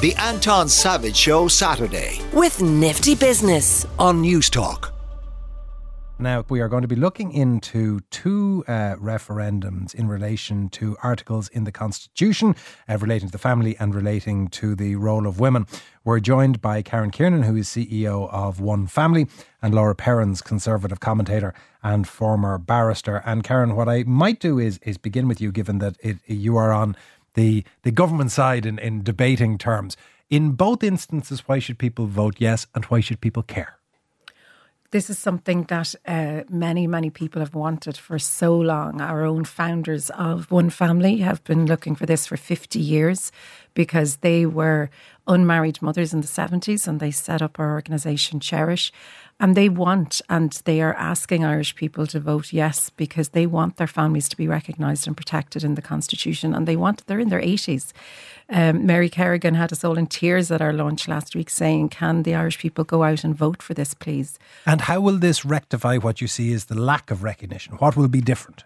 The Anton Savage Show Saturday. with Nifty Business. On Newstalk. Now, we are going to be looking into two uh, referendums in relation to articles in the Constitution uh, relating to the family and relating to the role of women. We're joined by Karen Kiernan, who is CEO of One Family, and Laura Perrins, Conservative commentator and former barrister. And Karen, what I might do is is begin with you, given that it, you are on the the government side in, in debating terms. In both instances, why should people vote yes, and why should people care? This is something that uh, many, many people have wanted for so long. Our own founders of One Family have been looking for this for 50 years because they were unmarried mothers in the 70s and they set up our organisation Cherish. And they want and they are asking Irish people to vote yes because they want their families to be recognised and protected in the Constitution. And they want, they're in their 80s. Um, Mary Kerrigan had us all in tears at our launch last week saying, Can the Irish people go out and vote for this, please? And how will this rectify what you see is the lack of recognition? What will be different?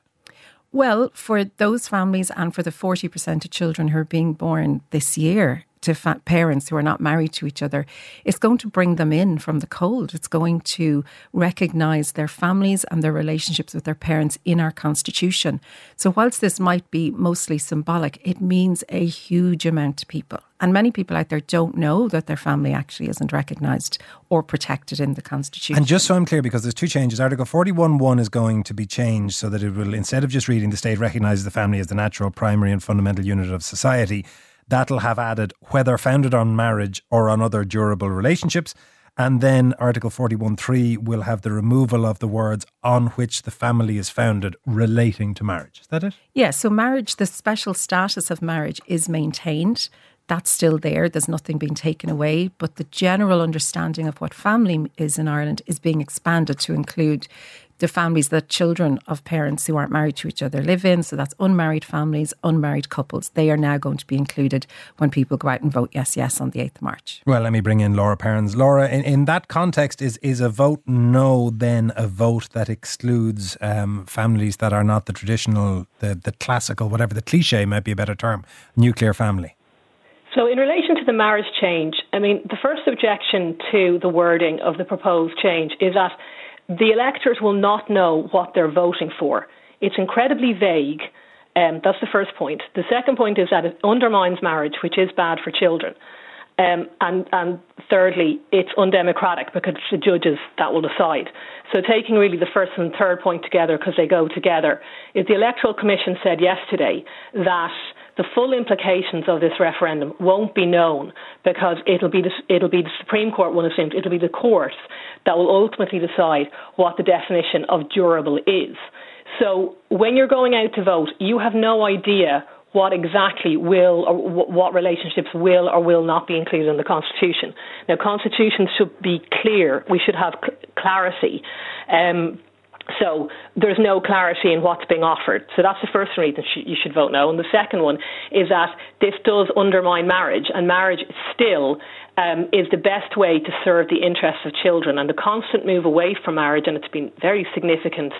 Well, for those families and for the 40% of children who are being born this year to parents who are not married to each other, it's going to bring them in from the cold. It's going to recognise their families and their relationships with their parents in our constitution. So, whilst this might be mostly symbolic, it means a huge amount to people. And many people out there don't know that their family actually isn't recognised or protected in the constitution. And just so I'm clear, because there's two changes, Article 41.1 is going to be changed so that it will, instead of just reading the state recognises the family as the natural, primary, and fundamental unit of society, that'll have added whether founded on marriage or on other durable relationships. And then Article 41.3 will have the removal of the words on which the family is founded relating to marriage. Is that it? Yeah, so marriage, the special status of marriage is maintained. That's still there. There's nothing being taken away. But the general understanding of what family is in Ireland is being expanded to include the families that children of parents who aren't married to each other live in. So that's unmarried families, unmarried couples. They are now going to be included when people go out and vote yes, yes on the 8th of March. Well, let me bring in Laura Perrins. Laura, in, in that context, is, is a vote no then a vote that excludes um, families that are not the traditional, the, the classical, whatever the cliche might be a better term, nuclear family? So, in relation to the marriage change, I mean, the first objection to the wording of the proposed change is that the electors will not know what they're voting for. It's incredibly vague. Um, that's the first point. The second point is that it undermines marriage, which is bad for children. Um, and, and thirdly, it's undemocratic because it's the judges that will decide. So, taking really the first and third point together because they go together, is the Electoral Commission said yesterday that the full implications of this referendum won't be known because it'll be the, it'll be the Supreme Court will assume it'll be the courts that will ultimately decide what the definition of durable is. So when you're going out to vote, you have no idea what exactly will or what relationships will or will not be included in the constitution. Now, constitutions should be clear. We should have clarity. Um, so there's no clarity in what's being offered. So that's the first reason you should vote no. And the second one is that this does undermine marriage, and marriage is still um, is the best way to serve the interests of children. And the constant move away from marriage, and it's been very significant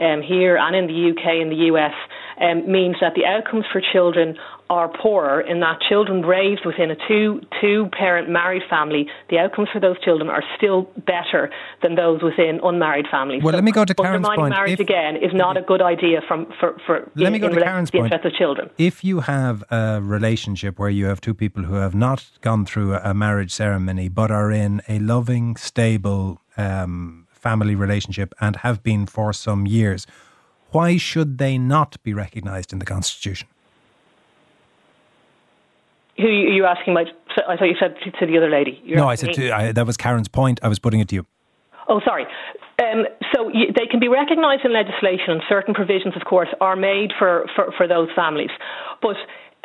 um, here and in the UK and the US, um, means that the outcomes for children are poorer in that children raised within a two two parent married family, the outcomes for those children are still better than those within unmarried families. Well, so let me go to Karen's undermining point. marriage If- again is not a good idea from for, for Let in, me go to Karen's the point. interests of children. If you have a relationship where you have two people who have not gone through a a marriage ceremony but are in a loving, stable um, family relationship and have been for some years, why should they not be recognised in the Constitution? Who are you asking? My, I thought you said to, the other lady. You're no, I said to, I, that was Karen's point. I was putting it to you. Oh, sorry. Um, so y they can be recognised in legislation, and certain provisions, of course, are made for, for, for those families. But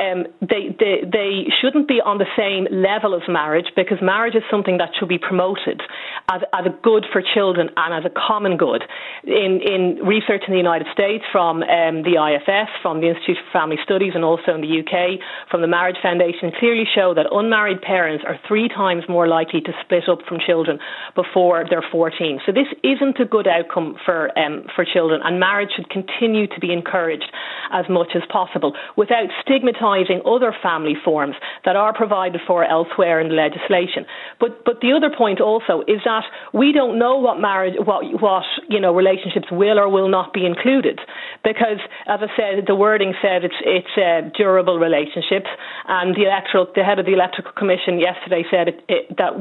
um, they, they, they shouldn't be on the same level as marriage because marriage is something that should be promoted as, as a good for children and as a common good. In, in research in the United States from um, the IFS, from the Institute for Family Studies, and also in the UK from the Marriage Foundation clearly show that unmarried parents are three times more likely to split up from children before they're 14. So this isn't a good outcome for, um, for children, and marriage should continue to be encouraged as much as possible without stigmatising stigmatising other family forms that are provided for elsewhere in the legislation. But but the other point also is that we don't know what marriage, what what you know relationships will or will not be included, because as I said, the wording said it's it's uh, durable relationships, and the electoral the head of the electoral commission yesterday said it, it, that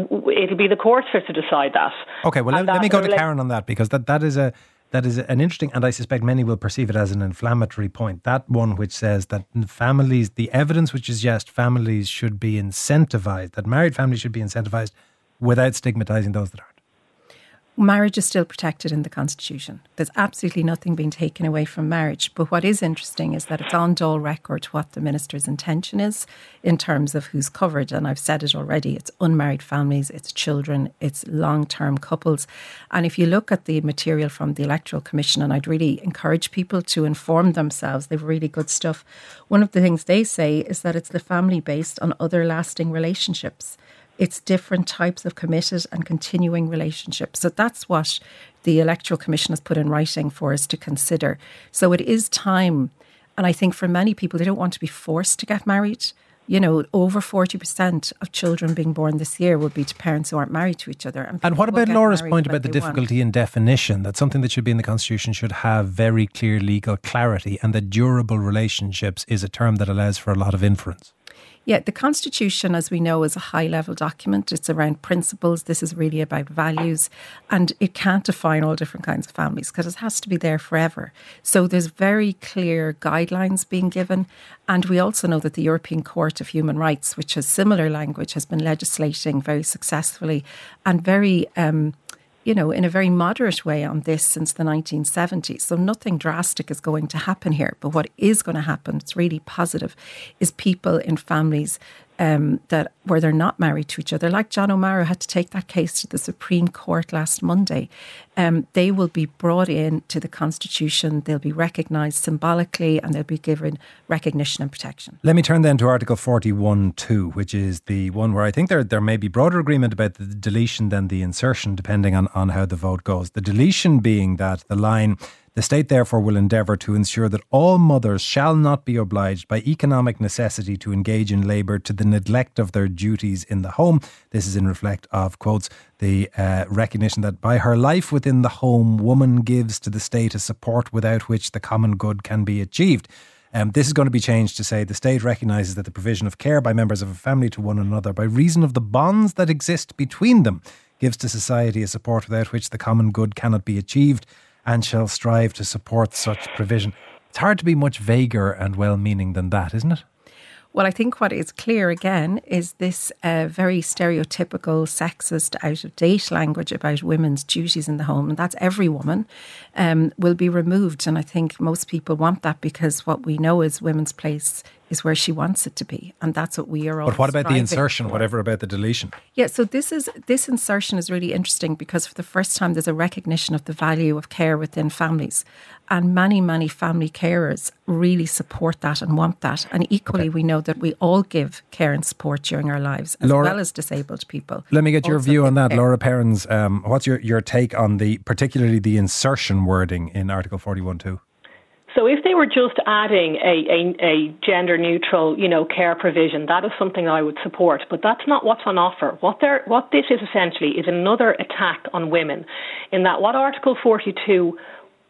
it'll be the courts to decide that. Okay, well let, let, me go to Karen on that because that that is a that is an interesting, and I suspect many will perceive it as an inflammatory point. That one which says that families, the evidence which suggests families should be incentivized, that married families should be incentivized without stigmatizing those that aren't marriage is still protected in the Constitution. There's absolutely nothing being taken away from marriage. But what is interesting is that it's on dull record what the minister's intention is in terms of who's covered. And I've said it already it's unmarried families, it's children, it's long term couples. And if you look at the material from the Electoral Commission, and I'd really encourage people to inform themselves, they've really good stuff. One of the things they say is that it's the family based on other lasting relationships. It's different types of committed and continuing relationships. So that's what the Electoral Commission has put in writing for us to consider. So it is time. And I think for many people, they don't want to be forced to get married. You know, over 40% of children being born this year will be to parents who aren't married to each other. And, and what about Laura's point about the difficulty want. in definition? That something that should be in the Constitution should have very clear legal clarity, and that durable relationships is a term that allows for a lot of inference. Yeah, the Constitution, as we know, is a high level document. It's around principles. This is really about values. And it can't define all different kinds of families because it has to be there forever. So there's very clear guidelines being given. And we also know that the European Court of Human Rights, which has similar language, has been legislating very successfully and very um, you know, in a very moderate way on this since the 1970s. So nothing drastic is going to happen here. But what is going to happen, it's really positive, is people in families um, that where they're not married to each other, like John O'Meara had to take that case to the Supreme Court last Monday. Um, they will be brought in to the Constitution. They'll be recognised symbolically, and they'll be given recognition and protection. Let me turn then to Article forty-one two, which is the one where I think there there may be broader agreement about the deletion than the insertion, depending on on how the vote goes. The deletion being that the line the state therefore will endeavour to ensure that all mothers shall not be obliged by economic necessity to engage in labour to the neglect of their duties in the home. This is in reflect of, quotes, the uh, recognition that by her life within the home, woman gives to the state a support without which the common good can be achieved. Um, this is going to be changed to say the state recognises that the provision of care by members of a family to one another, by reason of the bonds that exist between them, gives to society a support without which the common good cannot be achieved and shall strive to support such provision. It's hard to be much vaguer and well meaning than that, isn't it? Well, I think what is clear again is this uh, very stereotypical, sexist, out of date language about women's duties in the home. And that's every woman um, will be removed. And I think most people want that because what we know is women's place is where she wants it to be, and that's what we are all. But what about the insertion? For. Whatever about the deletion? Yeah, so this is this insertion is really interesting because for the first time there's a recognition of the value of care within families, and many many family carers really support that and want that. And equally, okay. we know that we all give care and support during our lives, as Laura, well as disabled people. Let me get your view on that, care. Laura Perrins. Um, what's your your take on the particularly the insertion wording in Article forty one two? So if they were just adding a, a, a, gender neutral, you know, care provision, that is something I would support. But that's not what's on offer. What they what this is essentially is another attack on women, in that what Article 42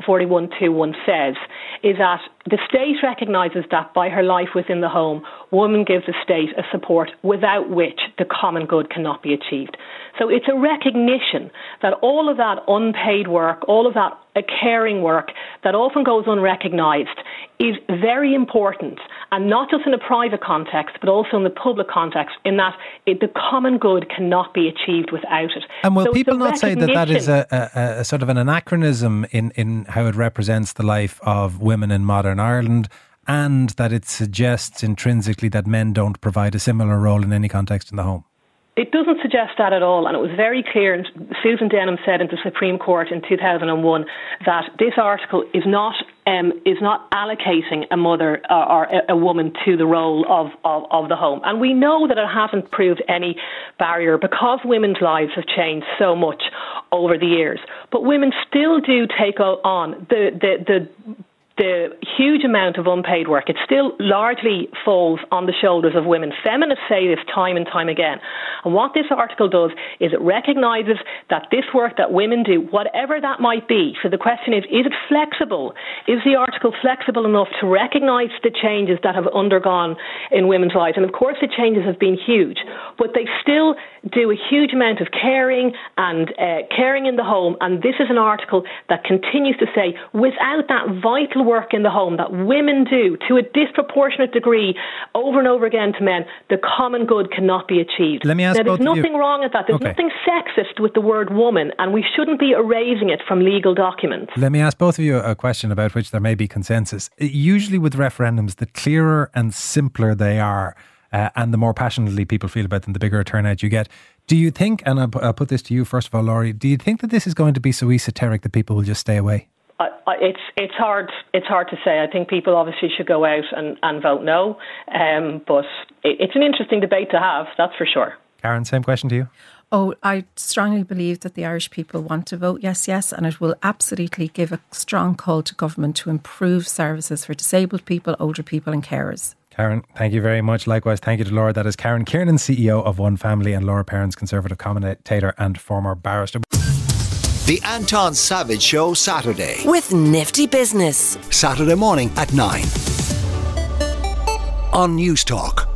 4121 says is that the state recognises that by her life within the home, woman gives the state a support without which the common good cannot be achieved. So it's a recognition that all of that unpaid work, all of that uh, caring work that often goes unrecognised is very important and not just in a private context but also in the public context in that it, the common good cannot be achieved without it. And will so people not say that that is a, a, a, sort of an anachronism in, in how it represents the life of women in modern Ireland and that it suggests intrinsically that men don't provide a similar role in any context in the home? It doesn't suggest that at all, and it was very clear. And Susan Denham said in the Supreme Court in 2001 that this article is not um, is not allocating a mother uh, or a, a woman to the role of, of, of the home. And we know that it hasn't proved any barrier because women's lives have changed so much over the years. But women still do take on the the, the the huge amount of unpaid work, it still largely falls on the shoulders of women. Feminists say this time and time again. And what this article does is it recognises that this work that women do, whatever that might be, so the question is, is it flexible? Is the article flexible enough to recognise the changes that have undergone in women's lives? And of course, the changes have been huge, but they still do a huge amount of caring and uh, caring in the home. And this is an article that continues to say, without that vital work in the home that women do to a disproportionate degree over and over again to men, the common good cannot be achieved. Let me ask now, there's nothing you. wrong with that. There's okay. nothing sexist with the word woman, and we shouldn't be erasing it from legal documents. Let me ask both of you a question about which there may be consensus. Usually, with referendums, the clearer and simpler they are, uh, and the more passionately people feel about them, the bigger a turnout you get. Do you think, and I'll, I'll put this to you first of all, Laurie, do you think that this is going to be so esoteric that people will just stay away? I, I, it's it's hard it's hard to say. I think people obviously should go out and, and vote no, um, but it, it's an interesting debate to have. That's for sure. Karen, same question to you. Oh, I strongly believe that the Irish people want to vote yes, yes, and it will absolutely give a strong call to government to improve services for disabled people, older people, and carers. Karen, thank you very much. Likewise, thank you to Laura. That is Karen Kiernan, CEO of One Family, and Laura Perrins, Conservative commentator and former barrister. The Anton Savage Show Saturday. With Nifty Business. Saturday morning at 9. On Newstalk.